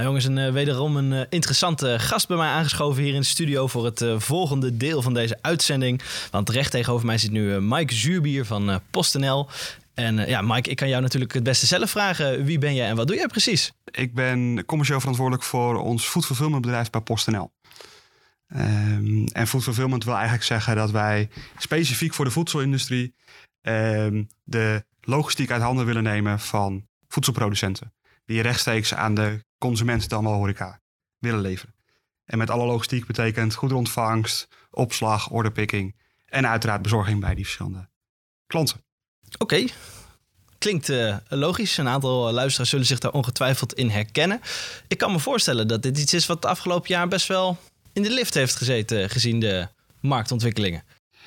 Nou jongens, een, uh, wederom een uh, interessante gast bij mij aangeschoven hier in de studio voor het volgende deel van deze uitzending. Want recht tegenover mij zit nu Mike Zuurbier van PostNL. En ja, Mike, ik kan jou natuurlijk het beste zelf vragen. Wie ben jij en wat doe jij precies? Ik ben commercieel verantwoordelijk voor ons food fulfillment bedrijf bij PostNL. Um, en food fulfillment wil eigenlijk zeggen dat wij specifiek voor de voedselindustrie um, de logistiek uit handen willen nemen van voedselproducenten. Die rechtstreeks aan de consument dan wel horeca willen leveren. En met alle logistiek betekent goederenontvangst, opslag, orderpicking en uiteraard bezorging bij die verschillende klanten. Oké, klinkt uh, logisch. Een aantal luisteraars zullen zich daar ongetwijfeld in herkennen. Ik kan me voorstellen dat dit iets is wat het afgelopen jaar best wel in de lift heeft gezeten, gezien de marktontwikkelingen.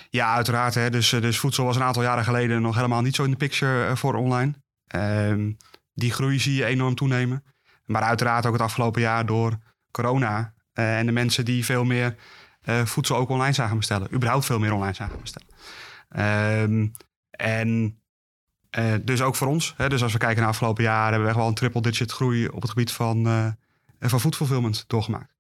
Ja, uiteraard. Hè. Dus, dus voedsel was een aantal jaren geleden nog helemaal niet zo in de picture eh, voor online. Uh, die groei zie je enorm toenemen. Maar uiteraard ook het afgelopen jaar door corona uh, en de mensen die veel meer uh, voedsel ook online zagen bestellen. Überhaupt veel meer online zagen bestellen. Um, en uh, dus ook voor ons. Hè, dus als we kijken naar afgelopen jaar hebben we echt wel een triple digit groei op het gebied van, van food fulfillment doorgemaakt.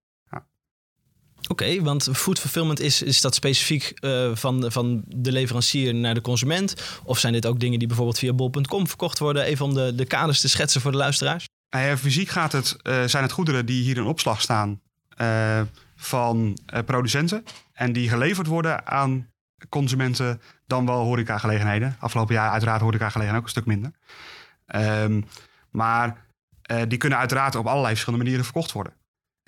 Oké, want food fulfillment is, is dat specifiek van, van de leverancier naar de consument? Of zijn dit ook dingen die bijvoorbeeld via bol.com verkocht worden? Even om de, de kaders te schetsen voor de luisteraars. Ja, fysiek gaat het, uh, zijn het goederen die hier in opslag staan uh, van producenten. En die geleverd worden aan consumenten dan wel horecagelegenheden. Afgelopen jaar uiteraard horecagelegenheden ook een stuk minder. Um, maar die kunnen uiteraard op allerlei verschillende manieren verkocht worden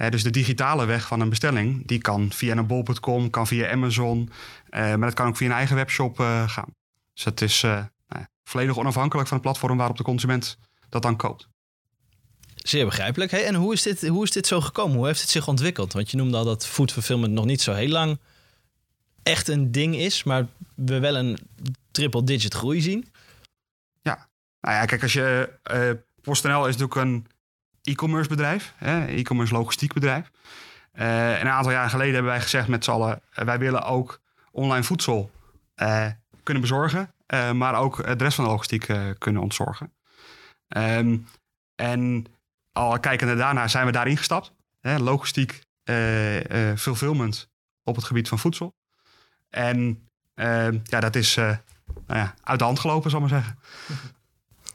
dus de digitale weg van een bestelling, die kan via een bol.com, kan via Amazon, maar dat kan ook via een eigen webshop gaan. Dus het is nou, volledig onafhankelijk van het platform waarop de consument dat dan koopt. Zeer begrijpelijk. Hey, en hoe is, dit, hoe is dit zo gekomen? Hoe heeft het zich ontwikkeld? Want je noemde al dat food fulfillment nog niet zo heel lang echt een ding is, maar we wel een triple digit groei zien. Ja, nou ja, kijk, als je PostNL is natuurlijk een e-commerce bedrijf, e-commerce logistiek bedrijf. Uh, een aantal jaar geleden hebben wij gezegd met z'n allen, uh, wij willen ook online voedsel kunnen bezorgen, maar ook de rest van de logistiek kunnen ontzorgen. Um, en al kijkende daarna zijn we daarin gestapt. Hè, logistiek fulfillment op het gebied van voedsel. En ehm, ja, dat is nou ja, uit de hand gelopen, zal maar zeggen.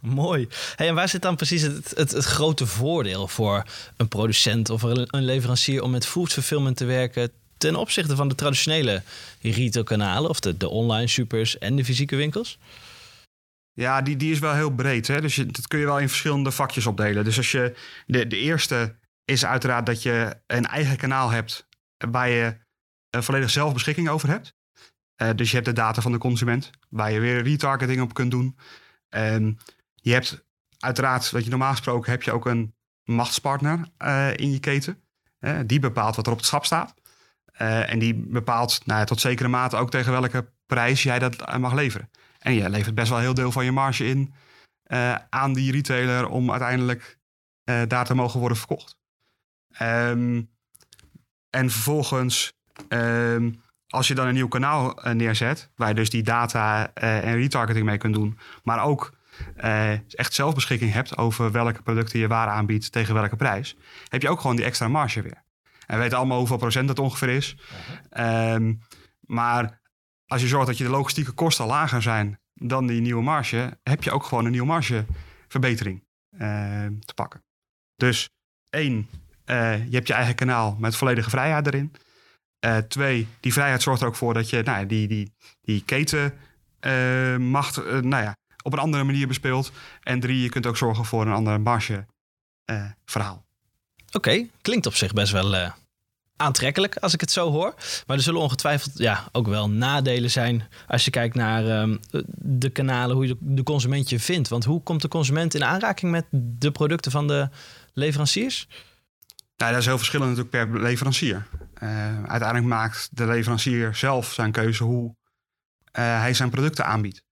Mooi. Hey, en waar zit dan precies het, het, het, grote voordeel voor een producent of een leverancier om met food fulfillment te werken ten opzichte van de traditionele retailkanalen of de, de online supers en de fysieke winkels? Ja, die, die is wel heel breed. Hè? Dus dat kun je wel in verschillende vakjes opdelen. Dus als je de, de eerste is uiteraard dat je een eigen kanaal hebt waar je uh, volledig zelf beschikking over hebt. Uh, dus je hebt de data van de consument, waar je weer retargeting op kunt doen. Um, je hebt uiteraard, wat je normaal gesproken, heb je ook een machtspartner uh, in je keten. Die bepaalt wat er op het schap staat. En die bepaalt nou ja, tot zekere mate ook tegen welke prijs jij dat mag leveren. En je levert best wel heel deel van je marge in aan die retailer om uiteindelijk daar te mogen worden verkocht. Um, en vervolgens, um, als je dan een nieuw kanaal neerzet, waar je dus die data en retargeting mee kunt doen, maar ook uh, echt zelfbeschikking hebt over welke producten je waar aanbiedt tegen welke prijs, heb je ook gewoon die extra marge weer. En we weten allemaal hoeveel procent dat ongeveer is. Um, maar als je zorgt dat je de logistieke kosten lager zijn dan die nieuwe marge, heb je ook gewoon een nieuwe margeverbetering uh, te pakken. Dus één, uh, je hebt je eigen kanaal met volledige vrijheid erin. Uh, twee, die vrijheid zorgt er ook voor dat je nou, die, die, die keten macht, nou ja, op een andere manier bespeeld. En drie, je kunt ook zorgen voor een ander marge uh, verhaal. Oké, klinkt op zich best wel aantrekkelijk als ik het zo hoor. Maar er zullen ongetwijfeld ja, ook wel nadelen zijn als je kijkt naar um, de kanalen, hoe je de consument je vindt. Want hoe komt de consument in aanraking met de producten van de leveranciers? Nou, dat is heel verschillend natuurlijk per leverancier. Uh, uiteindelijk maakt de leverancier zelf zijn keuze hoe hij zijn producten aanbiedt.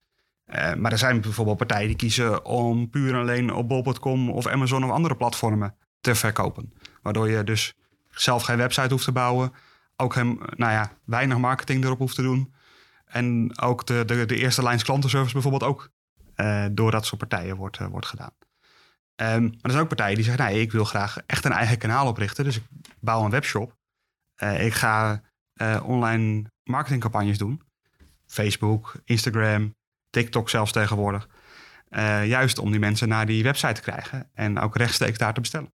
Uh, maar er zijn bijvoorbeeld partijen die kiezen om puur en alleen op bol.com of Amazon of andere platformen te verkopen. Waardoor je dus zelf geen website hoeft te bouwen. Ook geen, nou ja, weinig marketing erop hoeft te doen. En ook de, de, de eerste lijns klantenservice bijvoorbeeld ook uh, door dat soort partijen wordt, uh, wordt gedaan. Ehm, maar er zijn ook partijen die zeggen, nee, ik wil graag echt een eigen kanaal oprichten. Dus ik bouw een webshop. Uh, ik ga online marketingcampagnes doen. Facebook, Instagram, TikTok zelfs tegenwoordig. Juist om die mensen naar die website te krijgen en ook rechtstreeks daar te bestellen.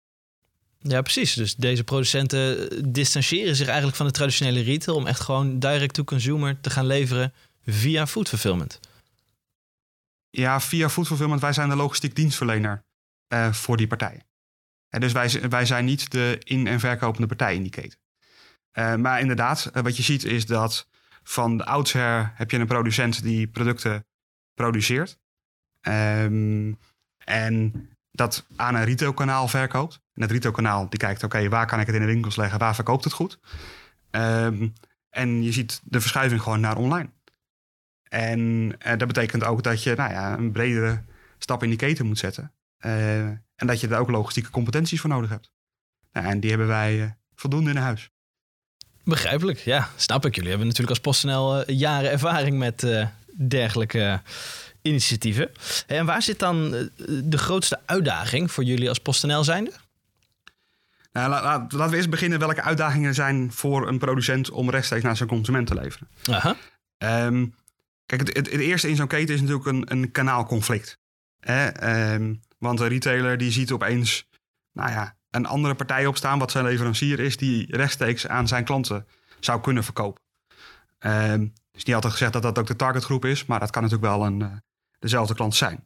Ja, precies. Dus deze producenten distancieren zich eigenlijk van de traditionele retail om echt gewoon direct to consumer te gaan leveren via food fulfillment. Ja, via food fulfillment. Wij zijn de logistiek dienstverlener uh, voor die partijen. En dus wij, wij zijn niet de in- en verkopende partij in die keten. Maar inderdaad, wat je ziet is dat van de oudsher heb je een producent die producten produceert. Um, en dat aan een retailkanaal verkoopt. En het retailkanaal die kijkt, oké, waar kan ik het in de winkels leggen? Waar verkoopt het goed? Um, en je ziet de verschuiving gewoon naar online. En uh, dat betekent ook dat je nou ja, een bredere stap in die keten moet zetten. Uh, en dat je daar ook logistieke competenties voor nodig hebt. Nou, en die hebben wij uh, voldoende in huis. Begrijpelijk, ja, snap ik. Jullie hebben natuurlijk als PostNL jaren ervaring met dergelijke initiatieven. En waar zit dan de grootste uitdaging voor jullie als PostNL zijnde? Nou, laten we eerst beginnen welke uitdagingen er zijn voor een producent om rechtstreeks naar zijn consument te leveren. Aha. Um, kijk, het, het, het, eerste in zo'n keten is natuurlijk een, een kanaalconflict. Um, want een retailer die ziet opeens nou ja, een andere partij opstaan, wat zijn leverancier is, die rechtstreeks aan zijn klanten zou kunnen verkopen. Um, dus niet altijd gezegd dat dat ook de targetgroep is, maar dat kan natuurlijk wel een, uh, dezelfde klant zijn.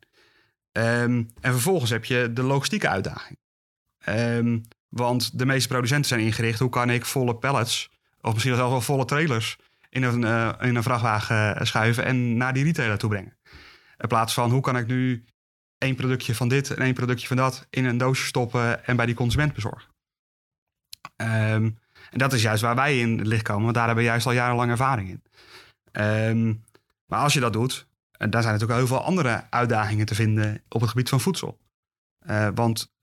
Um, en vervolgens heb je de logistieke uitdaging. Um, want de meeste producenten zijn ingericht, hoe kan ik volle pallets, of misschien zelfs wel volle trailers, in een, uh, in een vrachtwagen schuiven en naar die retailer toe brengen. In plaats van, hoe kan ik nu één productje van dit en één productje van dat in een doosje stoppen en bij die consument bezorgen. Um, en dat is juist waar wij in het licht komen, want daar hebben we juist al jarenlang ervaring in. Maar als je dat doet, en daar zijn natuurlijk heel veel andere uitdagingen te vinden op het gebied van voedsel. Uh, want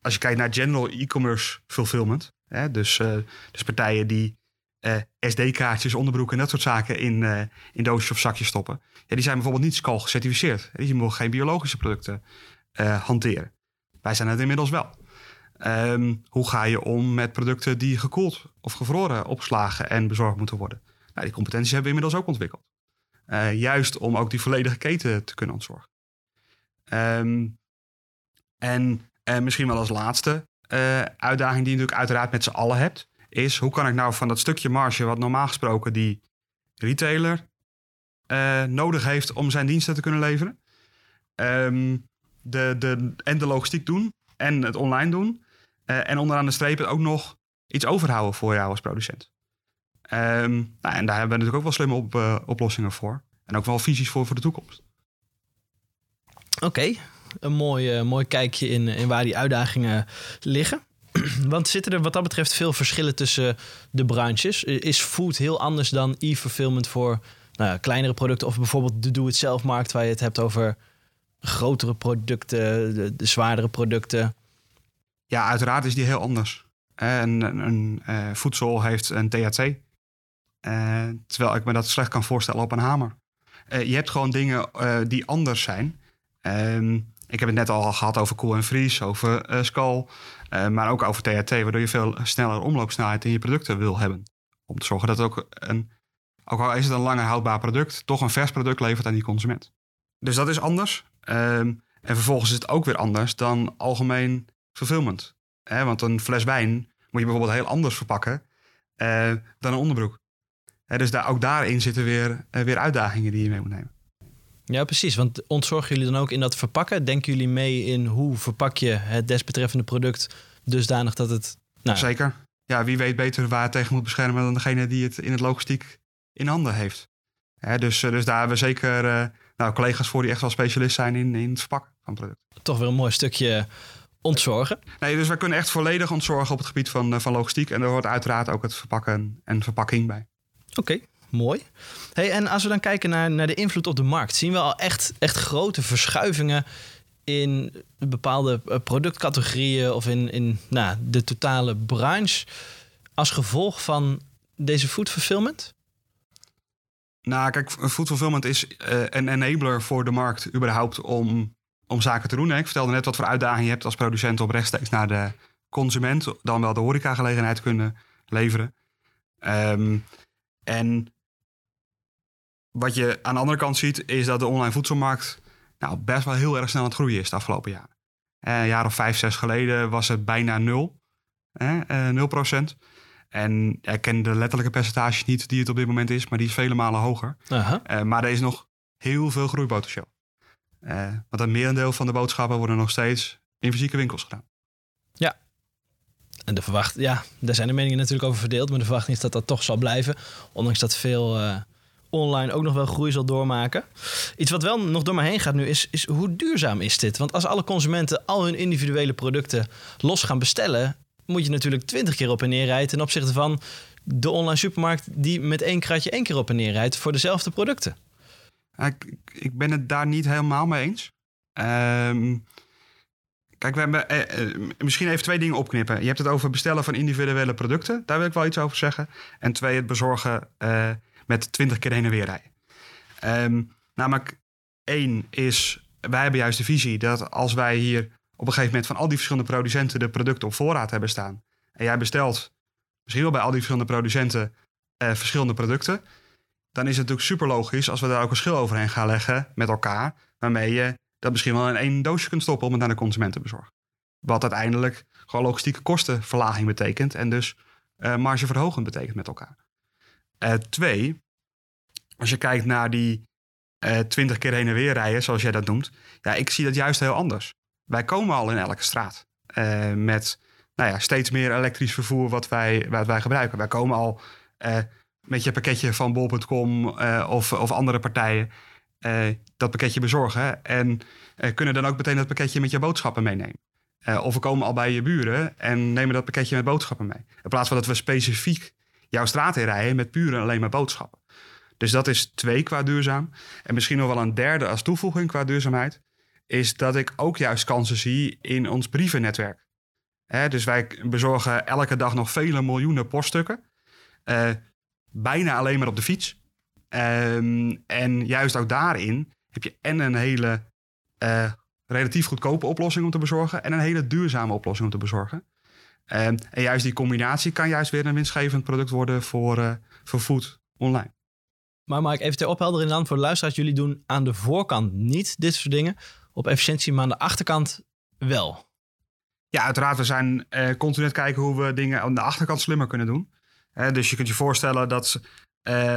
als je kijkt naar general e-commerce fulfillment, hè, dus, uh, dus partijen die uh, SD-kaartjes, onderbroeken en dat soort zaken in, in doosjes of zakjes stoppen. Ja, die zijn bijvoorbeeld niet SCAL gecertificeerd. Die mogen geen biologische producten hanteren. Wij zijn het inmiddels wel. Um, hoe ga je om met producten die gekoeld of gevroren opslagen en bezorgd moeten worden? Nou, die competenties hebben we inmiddels ook ontwikkeld. Uh, juist om ook die volledige keten te kunnen ontzorgen. Um, en uh, misschien wel als laatste uitdaging die je natuurlijk uiteraard met z'n allen hebt is hoe kan ik nou van dat stukje marge, wat normaal gesproken die retailer nodig heeft om zijn diensten te kunnen leveren, um, de, de, en de logistiek doen en het online doen. En onderaan de streep ook nog iets overhouden voor jou als producent. Um, nou, en daar hebben we natuurlijk ook wel slimme op, uh, oplossingen voor. En ook wel visies voor voor de toekomst. Oké, okay. een mooi, mooi kijkje in, in waar die uitdagingen liggen. Want zitten er wat dat betreft veel verschillen tussen de branches? Is food heel anders dan e-fulfillment voor nou ja, kleinere producten of bijvoorbeeld de do-it-zelf-markt waar je het hebt over grotere producten, de, de, zwaardere producten? Ja, uiteraard is die heel anders. En een, uh, voedsel heeft een THC, uh, terwijl ik me dat slecht kan voorstellen op een hamer. Uh, je hebt gewoon dingen die anders zijn. Ehm, ik heb het net al gehad over koel en vries, over skal, maar ook over THT, waardoor je veel sneller omloopsnelheid in je producten wil hebben. Om te zorgen dat ook, een, ook al is het een langer houdbaar product, toch een vers product levert aan die consument. Dus dat is anders. Um, en vervolgens is het ook weer anders dan algemeen fulfillment. Want een fles wijn moet je bijvoorbeeld heel anders verpakken dan een onderbroek. Dus daar, ook daarin zitten weer, weer uitdagingen die je mee moet nemen. Ja, precies. Want ontzorgen jullie dan ook in dat verpakken? Denken jullie mee in hoe verpak je het desbetreffende product dusdanig dat het... Nou... Zeker. Ja, wie weet beter waar het tegen moet beschermen dan degene die het in het logistiek in handen heeft. Dus, dus daar hebben we zeker uh, nou, collega's voor die echt wel specialist zijn in, in het verpakken van producten. Toch weer een mooi stukje ontzorgen. Nee, dus wij kunnen echt volledig ontzorgen op het gebied van, van logistiek. En daar hoort uiteraard ook het verpakken en verpakking bij. Oké, mooi. Hey, en als we dan kijken naar, naar de invloed op de markt, zien we al echt, echt grote verschuivingen in bepaalde productcategorieën of in, in nou, de totale branche als gevolg van deze food fulfillment? Nou, kijk, food fulfillment is uh, een enabler voor de markt überhaupt om, om zaken te doen. Hè. Ik vertelde net wat voor uitdaging je hebt als producent om rechtstreeks naar de consument, dan wel de horecagelegenheid kunnen leveren. Ehm, en wat je aan de andere kant ziet, is dat de online voedselmarkt nou, best wel heel erg snel aan het groeien is de afgelopen jaren. Eh, een jaar of vijf, zes geleden was het bijna nul. Eh, 0 procent. En ik ken de letterlijke percentage niet die het op dit moment is, maar die is vele malen hoger. Eh, maar er is nog heel veel groeipotentieel. Eh want een merendeel van de boodschappen worden nog steeds in fysieke winkels gedaan. En de verwacht, ja, daar zijn de meningen natuurlijk over verdeeld. Maar de verwachting is dat dat toch zal blijven. Ondanks dat veel eh, online ook nog wel groei zal doormaken. Iets wat wel nog door me heen gaat nu is, is hoe duurzaam is dit? Want als alle consumenten al hun individuele producten los gaan bestellen... moet je natuurlijk twintig keer op en neer rijden... ten opzichte van de online supermarkt die met één kratje één keer op en neer rijdt... voor dezelfde producten. Ik, ik- ben het daar niet helemaal mee eens. Ehm, kijk, we hebben eh, eh, misschien even twee dingen opknippen. Je hebt het over bestellen van individuele producten. Daar wil ik wel iets over zeggen. En twee, het bezorgen eh, met twintig keer heen en weer rijden. Ehm, namelijk, één is, wij hebben juist de visie dat als wij hier op een gegeven moment van al die verschillende producenten de producten op voorraad hebben staan. En jij bestelt misschien wel bij al die verschillende producenten eh, verschillende producten dan is het natuurlijk super logisch als we daar ook een schil overheen gaan leggen met elkaar, waarmee je dat misschien wel in één doosje kunt stoppen om het naar de consument te bezorgen. Wat uiteindelijk gewoon logistieke kostenverlaging betekent en dus eh margeverhogend betekent met elkaar. Eh, twee, als je kijkt naar die twintig keer heen en weer rijden, zoals jij dat noemt, ja, ik zie dat juist heel anders. Wij komen al in elke straat eh, met nou ja, steeds meer elektrisch vervoer wat wij, wat wij gebruiken. Wij komen al eh, met je pakketje van bol.com eh, of, of andere partijen eh, dat pakketje bezorgen. En eh, kunnen dan ook meteen dat pakketje met je boodschappen meenemen. Eh, of we komen al bij je buren en nemen dat pakketje met boodschappen mee. In plaats van dat we specifiek jouw straat in rijden met puur en alleen maar boodschappen. Dus dat is twee qua duurzaam. En misschien nog wel een derde als toevoeging qua duurzaamheid. Is dat ik ook juist kansen zie in ons brievennetwerk. Dus wij bezorgen elke dag nog vele miljoenen poststukken. Eh, bijna alleen maar op de fiets. Ehm, en juist ook daarin heb je en een hele eh, relatief goedkope oplossing om te bezorgen en een hele duurzame oplossing om te bezorgen. Ehm, en juist die combinatie kan juist weer een winstgevend product worden voor, eh voor food online. Maar Mark, even ter opheldering dan voor de luisteraars. Jullie doen aan de voorkant niet dit soort dingen op efficiëntie, maar aan de achterkant wel. Ja, uiteraard. We zijn eh, continu aan het kijken hoe we dingen aan de achterkant slimmer kunnen doen. Dus je kunt je voorstellen dat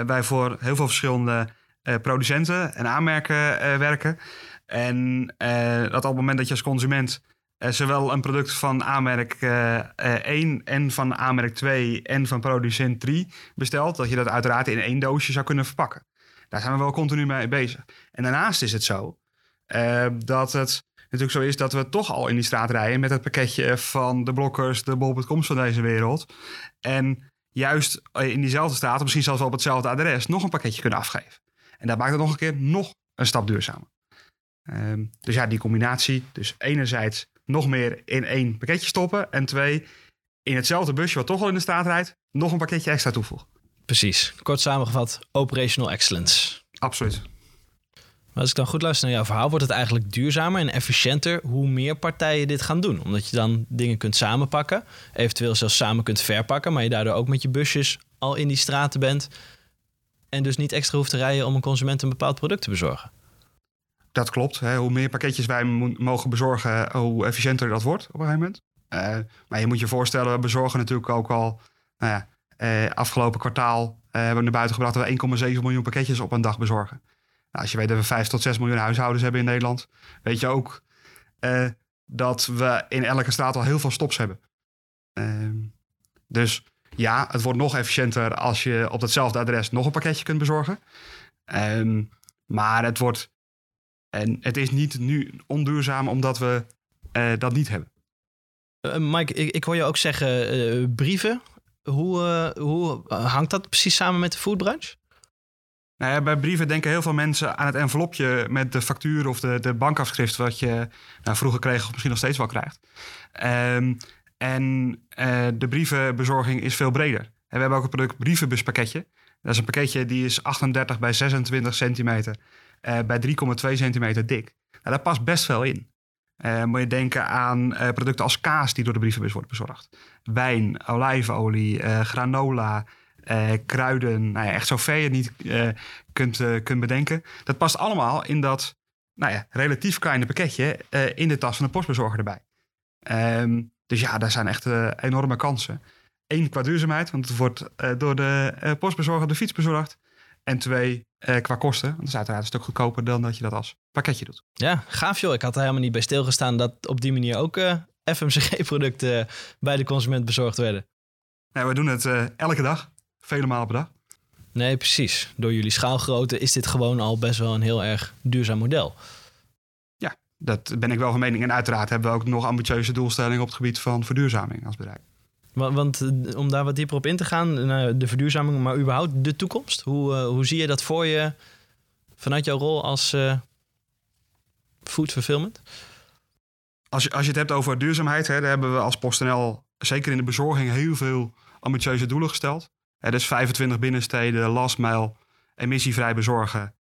wij voor heel veel verschillende eh, producenten en aanmerken eh, werken. En eh, dat op het moment dat je als consument eh, zowel een product van aanmerk eh, eh, 1 en van aanmerk 2 en van producent 3 bestelt, dat je dat uiteraard in één doosje zou kunnen verpakken. Daar zijn we wel continu mee bezig. En daarnaast is het zo eh, dat het natuurlijk zo is dat we toch al in die straat rijden met het pakketje van de blokkers, de bol.coms van deze wereld. En juist in diezelfde straat, of misschien zelfs wel op hetzelfde adres, nog een pakketje kunnen afgeven. En dat maakt het nog een keer nog een stap duurzamer. Ehm, dus ja, die combinatie. Dus enerzijds nog meer in één pakketje stoppen. En twee, in hetzelfde busje wat toch al in de straat rijdt, nog een pakketje extra toevoegen. Precies. Kort samengevat, operational excellence. Absoluut. Maar als ik dan goed luister naar jouw verhaal, wordt het eigenlijk duurzamer en efficiënter hoe meer partijen dit gaan doen. Omdat je dan dingen kunt samenpakken, eventueel zelfs samen kunt verpakken, maar je daardoor ook met je busjes al in die straten bent. En dus niet extra hoeft te rijden om een consument een bepaald product te bezorgen. Dat klopt. Hè. Hoe meer pakketjes wij mo- mogen bezorgen, hoe efficiënter dat wordt op een gegeven moment. Eh, maar je moet je voorstellen, we bezorgen natuurlijk ook al... Nou ja, eh, afgelopen kwartaal eh, hebben we naar buiten gebracht... dat we 1,7 miljoen pakketjes op een dag bezorgen. Nou, als je weet dat we 5 tot 6 miljoen huishoudens hebben in Nederland... weet je ook eh, dat we in elke straat al heel veel stops hebben. Ehm, dus ja, het wordt nog efficiënter als je op datzelfde adres nog een pakketje kunt bezorgen. Ehm, maar het wordt en het is niet nu onduurzaam omdat we eh, dat niet hebben. Eh, Mike, ik, hoor je ook zeggen brieven. Hoe, hoe hangt dat precies samen met de foodbranche? Nou ja, bij brieven denken heel veel mensen aan het envelopje met de factuur of de, de bankafschrift, wat je nou, vroeger kreeg of misschien nog steeds wel krijgt. Ehm, en eh, de brievenbezorging is veel breder. En we hebben ook het product brievenbuspakketje. Dat is een pakketje die is 38 bij 26 centimeter eh, bij 3,2 centimeter dik. daar past best veel in. Uh, moet je denken aan producten als kaas die door de brievenbus worden bezorgd. Wijn, olijfolie, uh, granola, kruiden. Nou ja, echt zover je het niet kunt, kunt bedenken. Dat past allemaal in dat nou ja, relatief kleine pakketje in de tas van de postbezorger erbij. Um, dus ja, daar zijn echt enorme kansen. Eén, qua duurzaamheid, want het wordt door de postbezorger de fiets bezorgd. En twee, eh, qua kosten. Want dat is uiteraard een stuk goedkoper dan dat je dat als pakketje doet. Ja, gaaf joh. Ik had er helemaal niet bij stilgestaan dat op die manier ook eh, FMCG-producten bij de consument bezorgd werden. Nee, we doen het elke dag. Vele malen per dag. Nee, precies. Door jullie schaalgrootte is dit gewoon al best wel een heel erg duurzaam model. Ja, dat ben ik wel van mening. En uiteraard hebben we ook nog ambitieuze doelstellingen op het gebied van verduurzaming als bedrijf. Want eh, om daar wat dieper op in te gaan, de verduurzaming, maar überhaupt de toekomst. Hoe, uh, hoe zie je dat voor je vanuit jouw rol als uh, food fulfillment? Als je, als je het hebt over duurzaamheid, hè, daar hebben we als PostNL zeker in de bezorging heel veel ambitieuze doelen gesteld. Dus 25 binnensteden, last mile, emissievrij bezorgen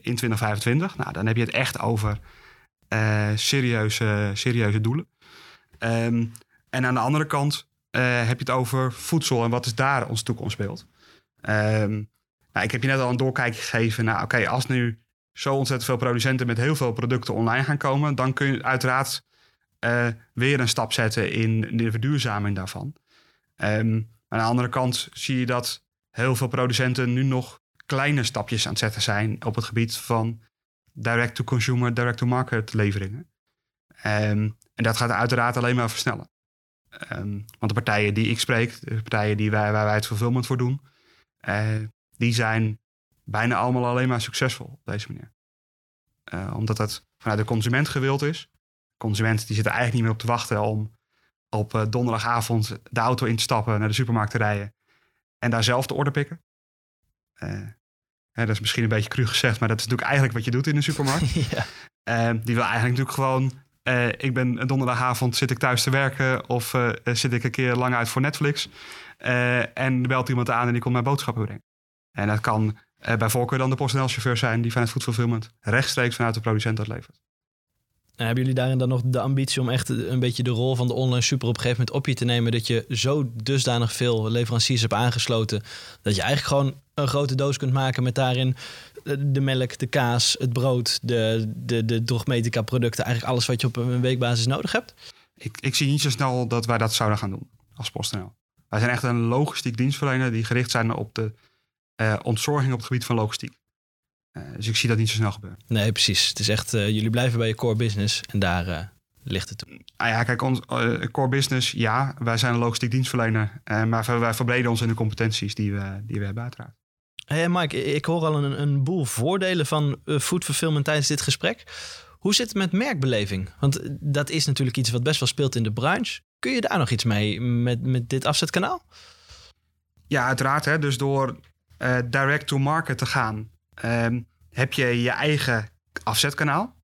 in 2025. Nou, dan heb je het echt over serieuze, serieuze doelen. Um, en aan de andere kant uh, heb je het over voedsel en wat is daar onze toekomstbeeld. Um, nou, ik heb je net al een doorkijkje gegeven naar, oké, als nu zo ontzettend veel producenten met heel veel producten online gaan komen, dan kun je uiteraard uh, weer een stap zetten in de verduurzaming daarvan. Um, aan de andere kant zie je dat heel veel producenten nu nog kleine stapjes aan het zetten zijn op het gebied van direct-to-consumer, direct-to-market leveringen. Um, en dat gaat uiteraard alleen maar versnellen. Um, want de partijen die ik spreek, de partijen die wij, waar wij het fulfillment voor doen, uh, die zijn bijna allemaal alleen maar succesvol op deze manier. Uh, omdat het vanuit de consument gewild is. De consument die zit eigenlijk niet meer op te wachten om op uh, donderdagavond de auto in te stappen, naar de supermarkt te rijden en daar zelf de order pikken. Hè, dat is misschien een beetje cru gezegd, maar dat is natuurlijk eigenlijk wat je doet in een supermarkt. ja. die wil eigenlijk natuurlijk gewoon uh, ik ben donderdagavond zit ik thuis te werken of zit ik een keer lang uit voor Netflix. En belt iemand aan en die komt mijn boodschappen brengen. En dat kan bij voorkeur dan de personeelschauffeur zijn die vanuit Food Fulfillment rechtstreeks vanuit de producent dat levert. En hebben jullie daarin dan nog de ambitie om echt een beetje de rol van de online super op een gegeven moment op je te nemen? Dat je zo dusdanig veel leveranciers hebt aangesloten. Dat je eigenlijk gewoon een grote doos kunt maken met daarin de melk, de kaas, het brood, de, de, de drogmetica producten. Eigenlijk alles wat je op een weekbasis nodig hebt? Ik, ik zie niet zo snel dat wij dat zouden gaan doen als PostNL. Wij zijn echt een logistiek dienstverlener die gericht zijn op de uh, ontzorging op het gebied van logistiek. Uh, dus ik zie dat niet zo snel gebeuren. Nee, precies. Het is echt, uh, jullie blijven bij je core business en daar ligt het. Ah ja, kijk, ons core business, ja, wij zijn een logistiek dienstverlener. maar wij verbreden ons in de competenties die we, die we hebben uiteraard. Hey Mike, ik hoor al een, een boel voordelen van uh, food fulfillment tijdens dit gesprek. Hoe zit het met merkbeleving? Want dat is natuurlijk iets wat best wel speelt in de branche. Kun je daar nog iets mee met, met dit afzetkanaal? Ja, uiteraard. Hè. Dus door direct to market te gaan, uh, heb je je eigen afzetkanaal.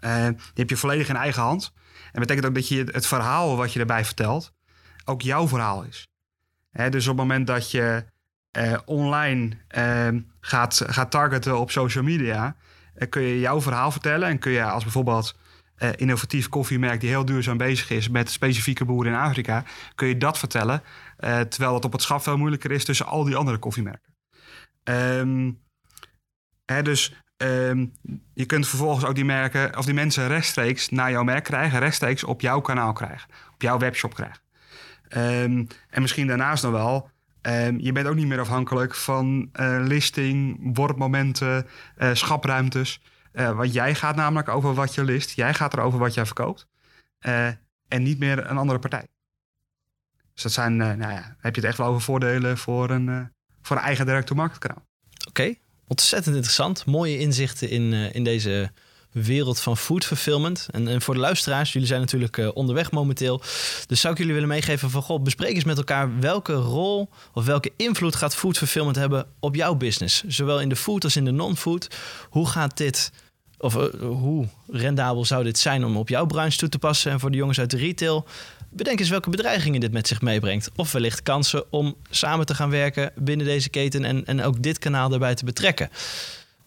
Die heb je volledig in eigen hand. En dat betekent ook dat je het verhaal wat je erbij vertelt, ook jouw verhaal is. Dus op het moment dat je uh, online uh, gaat, gaat targeten op social media, uh, kun je jouw verhaal vertellen. En kun je als bijvoorbeeld innovatief koffiemerk die heel duurzaam bezig is met specifieke boeren in Afrika, kun je dat vertellen. terwijl het op het schap veel moeilijker is tussen al die andere koffiemerken. Um, dus um, je kunt vervolgens ook die merken of die mensen rechtstreeks naar jouw merk krijgen, rechtstreeks op jouw kanaal krijgen, op jouw webshop krijgen. Um, en misschien daarnaast nog wel Um, je bent ook niet meer afhankelijk van uh, listing, worpmomenten, uh, schapruimtes. Uh, want jij gaat namelijk over wat je list. Jij gaat erover wat jij verkoopt. en niet meer een andere partij. Dus dat zijn, nou ja, heb je het echt wel over voordelen voor een, voor een eigen direct-to-market kanaal. Oké, ontzettend interessant. Mooie inzichten in, in deze wereld van food fulfillment. En, en voor de luisteraars, jullie zijn natuurlijk uh, onderweg momenteel. Dus zou ik jullie willen meegeven van, god, bespreek eens met elkaar welke rol of welke invloed gaat food fulfillment hebben op jouw business? Zowel in de food als in de non-food. Hoe gaat dit, of uh, hoe rendabel zou dit zijn om op jouw branche toe te passen? En voor de jongens uit de retail, bedenk eens welke bedreigingen dit met zich meebrengt. Of wellicht kansen om samen te gaan werken binnen deze keten en, en ook dit kanaal daarbij te betrekken.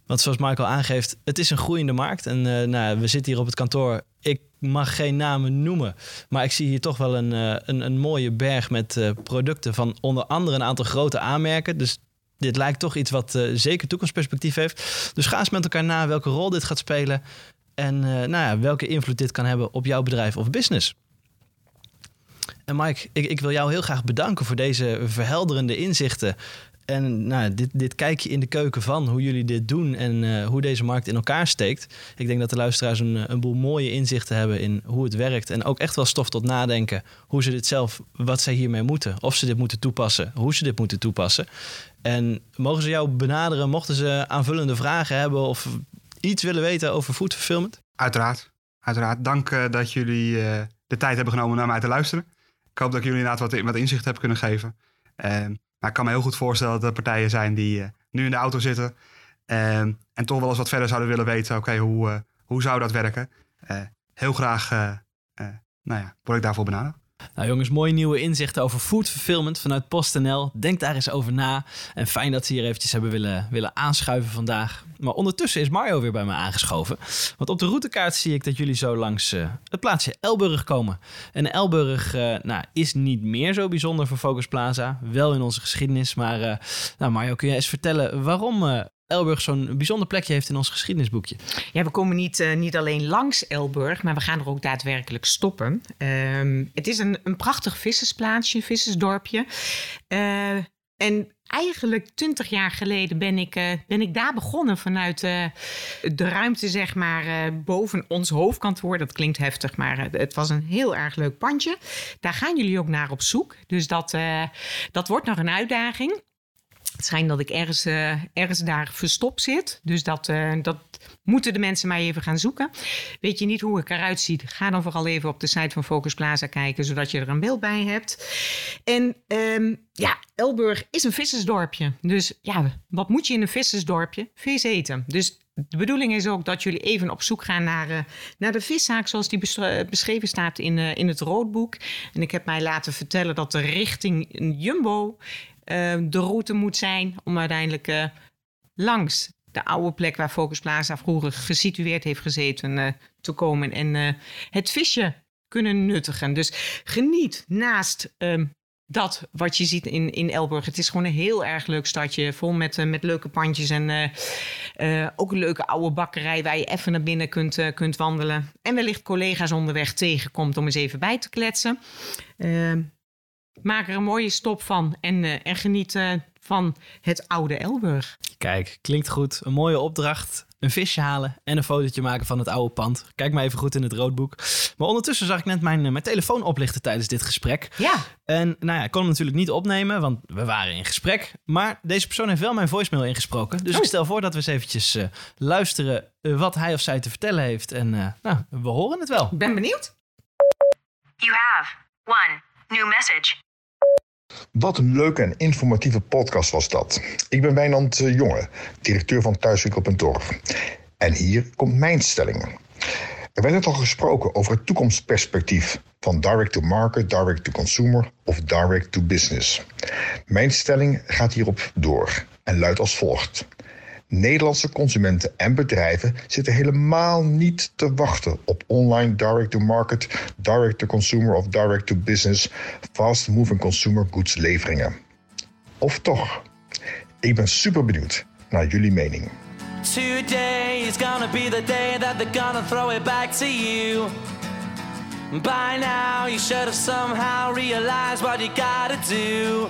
Want zoals Michael aangeeft, het is een groeiende markt. En uh, nou, we zitten hier op het kantoor. Ik mag geen namen noemen. Maar ik zie hier toch wel een, uh, een, een, mooie berg met uh, producten van onder andere een aantal grote aanmerken. Dus dit lijkt toch iets wat zeker toekomstperspectief heeft. Dus ga eens met elkaar na welke rol dit gaat spelen. En nou ja, welke invloed dit kan hebben op jouw bedrijf of business. En Mike, ik, ik wil jou heel graag bedanken voor deze verhelderende inzichten en nou, dit, dit kijkje in de keuken van hoe jullie dit doen en uh, hoe deze markt in elkaar steekt. Ik denk dat de luisteraars een, een boel mooie inzichten hebben in hoe het werkt. En ook echt wel stof tot nadenken. Hoe ze dit zelf, wat zij hiermee moeten. Of ze dit moeten toepassen, hoe ze dit moeten toepassen. En mogen ze jou benaderen, mochten ze aanvullende vragen hebben of iets willen weten over food? Uiteraard. Uiteraard. Dank uh, dat jullie uh, de tijd hebben genomen naar mij te luisteren. Ik hoop dat jullie inderdaad wat, inzicht heb kunnen geven. Uh, maar ik kan me heel goed voorstellen dat er partijen zijn die uh, nu in de auto zitten. Uh, en toch wel eens wat verder zouden willen weten. Oké, hoe, uh, hoe zou dat werken? heel graag nou ja, word ik daarvoor benaderd. Nou jongens, mooie nieuwe inzichten over food fulfillment vanuit PostNL. Denk daar eens over na. En fijn dat ze hier eventjes hebben willen, willen aanschuiven vandaag. Maar ondertussen is Mario weer bij me aangeschoven. Want op de routekaart zie ik dat jullie zo langs uh, het plaatsje Elburg komen. En Elburg uh, nou, is niet meer zo bijzonder voor Focus Plaza. Wel in onze geschiedenis. Maar uh, nou Mario, kun je eens vertellen waarom Elburg zo'n bijzonder plekje heeft in ons geschiedenisboekje. Ja, we komen niet, uh, niet alleen langs Elburg, maar we gaan er ook daadwerkelijk stoppen. Uh, het is een, een prachtig vissersplaatsje, vissersdorpje. Uh, en eigenlijk twintig jaar geleden ben ik, uh, ben ik daar begonnen vanuit de ruimte, zeg maar, boven ons hoofdkantoor. Dat klinkt heftig, maar het was een heel erg leuk pandje. Daar gaan jullie ook naar op zoek. Dus dat, dat wordt nog een uitdaging. Het dat ik ergens, uh, ergens daar verstopt zit. Dus dat, uh, dat moeten de mensen mij even gaan zoeken. Weet je niet hoe ik eruit zie? Ga dan vooral even op de site van Focus Plaza kijken, zodat je er een beeld bij hebt. En um, ja, Elburg is een vissersdorpje. Dus ja, wat moet je in een vissersdorpje? Vis eten. Dus de bedoeling is ook dat jullie even op zoek gaan naar, uh, naar de viszaak zoals die beschreven staat in, in het roodboek. En ik heb mij laten vertellen dat de richting Jumbo de route moet zijn om uiteindelijk uh, langs de oude plek waar Focus Plaza vroeger gesitueerd heeft gezeten uh, te komen en het visje kunnen nuttigen. Dus geniet naast um, dat wat je ziet in, in Elburg. Het is gewoon een heel erg leuk stadje. Vol met, met leuke pandjes en ook een leuke oude bakkerij waar je even naar binnen kunt, kunt wandelen. En wellicht collega's onderweg tegenkomt om eens even bij te kletsen. Maak er een mooie stop van en, uh, en geniet uh, van het oude Elburg. Kijk, klinkt goed. Een mooie opdracht. Een visje halen en een fotootje maken van het oude pand. Kijk maar even goed in het roodboek. Maar ondertussen zag ik net mijn, mijn telefoon oplichten tijdens dit gesprek. Ja. En nou ja, ik kon hem natuurlijk niet opnemen, want we waren in gesprek. Maar deze persoon heeft wel mijn voicemail ingesproken. Dus oh. ik stel voor dat we eens eventjes uh, luisteren wat hij of zij te vertellen heeft. En nou, we horen het wel. Ik ben benieuwd. You have one new message. Wat een leuke en informatieve podcast was dat. Ik ben Wijnand eh, Jonge, directeur van Thuiswinkel.org. En hier komt mijn stelling. Er werd net al gesproken over het toekomstperspectief van direct to market, direct to consumer of direct to business. Mijn stelling gaat hierop door en luidt als volgt. Nederlandse consumenten en bedrijven zitten helemaal niet te wachten op online direct-to-market, direct-to-consumer of direct-to-business fast-moving consumer goods leveringen. Of toch? Ik ben super benieuwd naar jullie mening. Today is gonna be the day that they're gonna throw it back to you. By now you should have somehow realized what you do.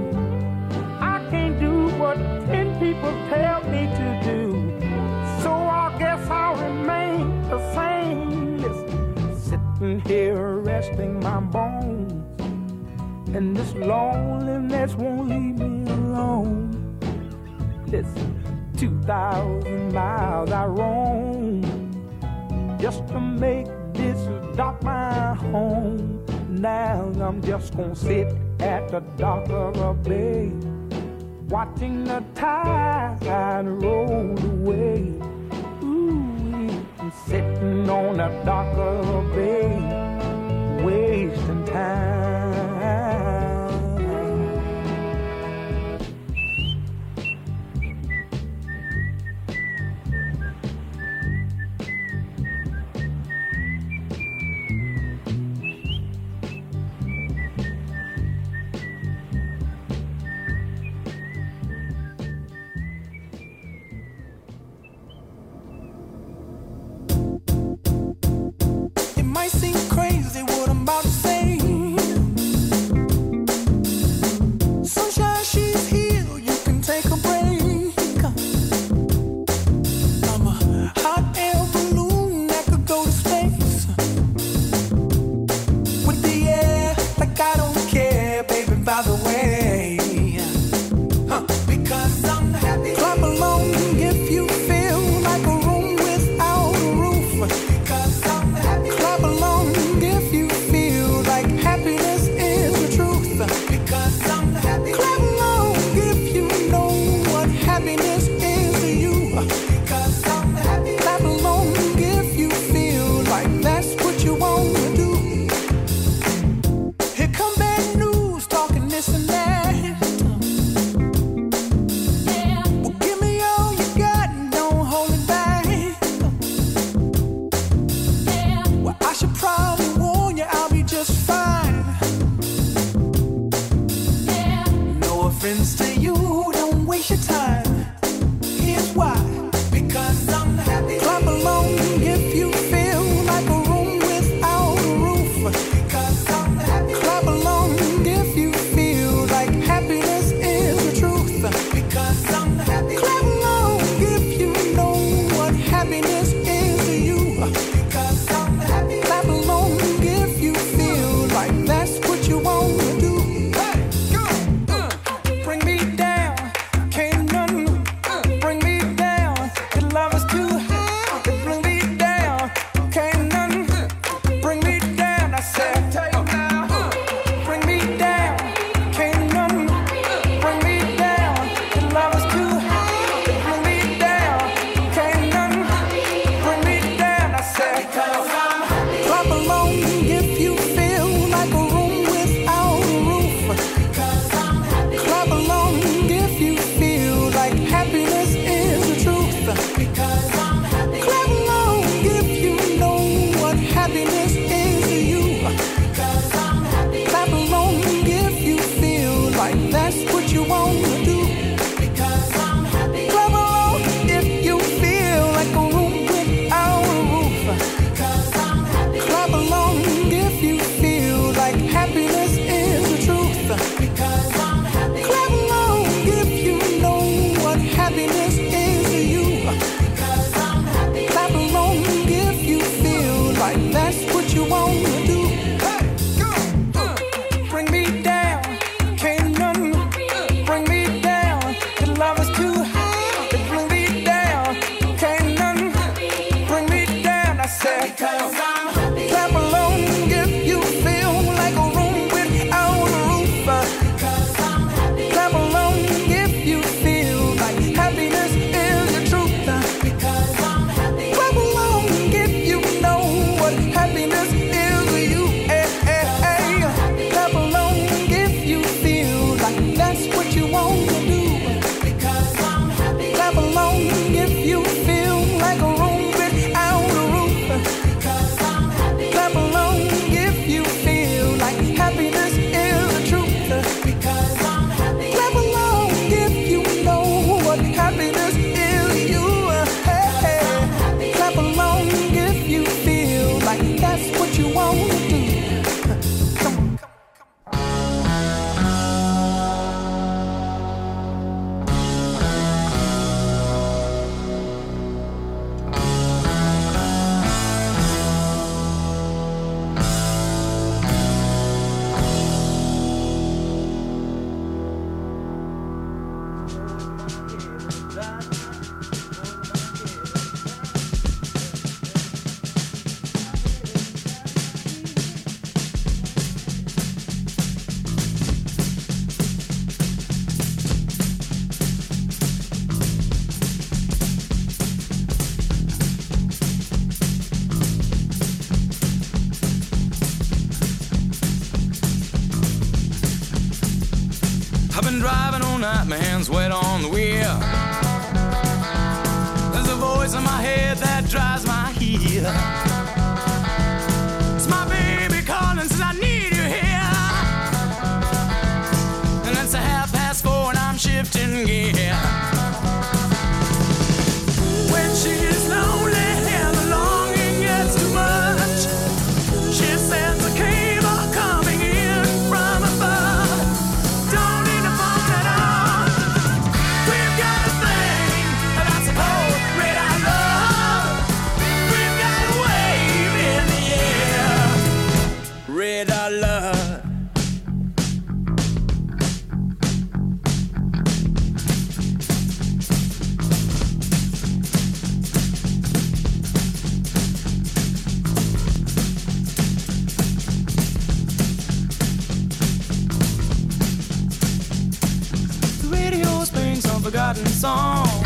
And this loneliness won't leave me alone. Listen, 2,000 miles I roam just to make this dock my home. Now I'm just gonna sit at the dock of a bay, watching the tide roll away. Ooh, sitting on the dock of a bay, wasting time. my hands wet on the wheel. There's a voice in my head that drives me. forgotten song.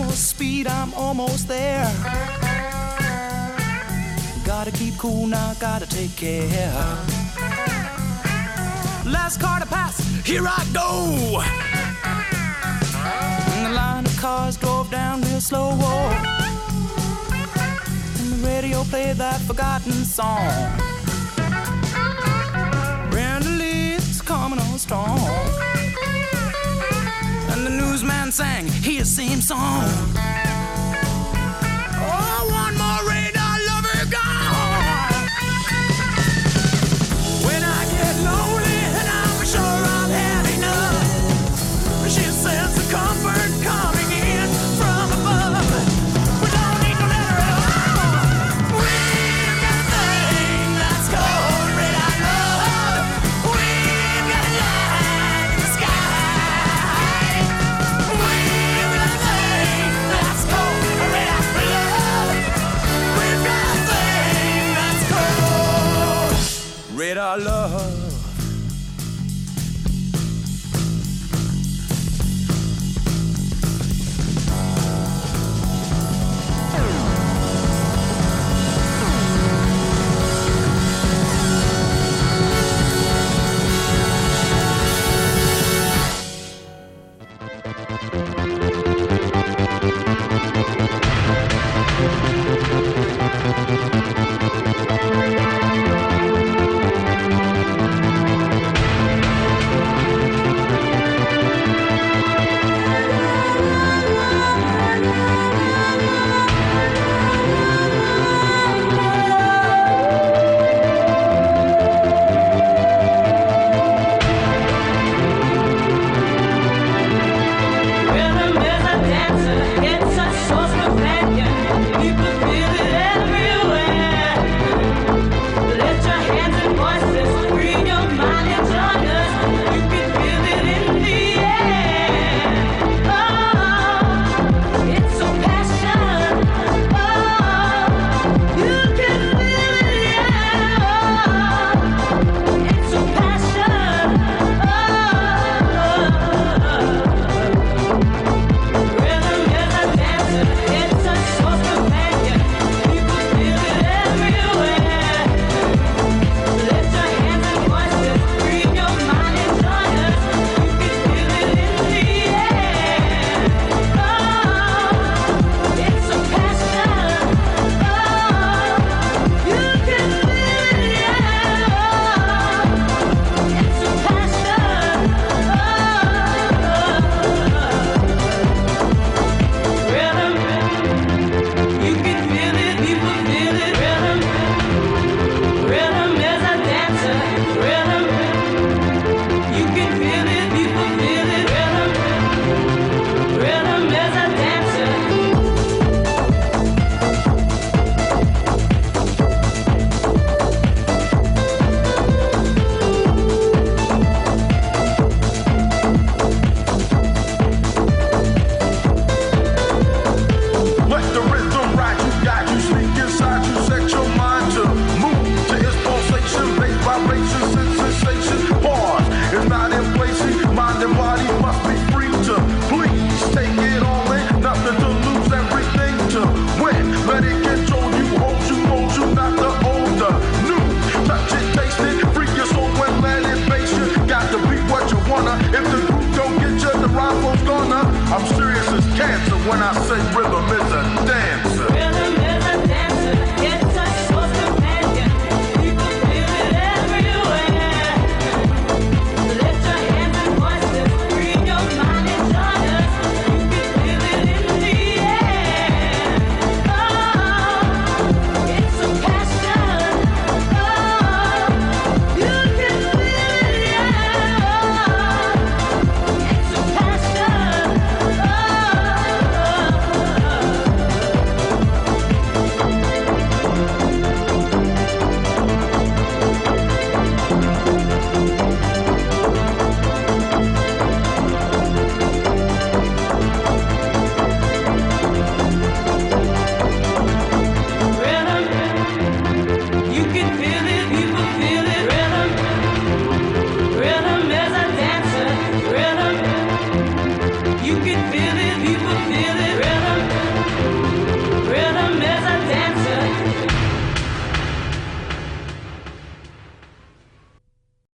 Almost speed, I'm almost there. Gotta keep cool now, gotta take care. Last car to pass, here I go. And the line of cars drove down real slow. And the radio played that forgotten song. Brenda Lee's coming on strong man sang his same song.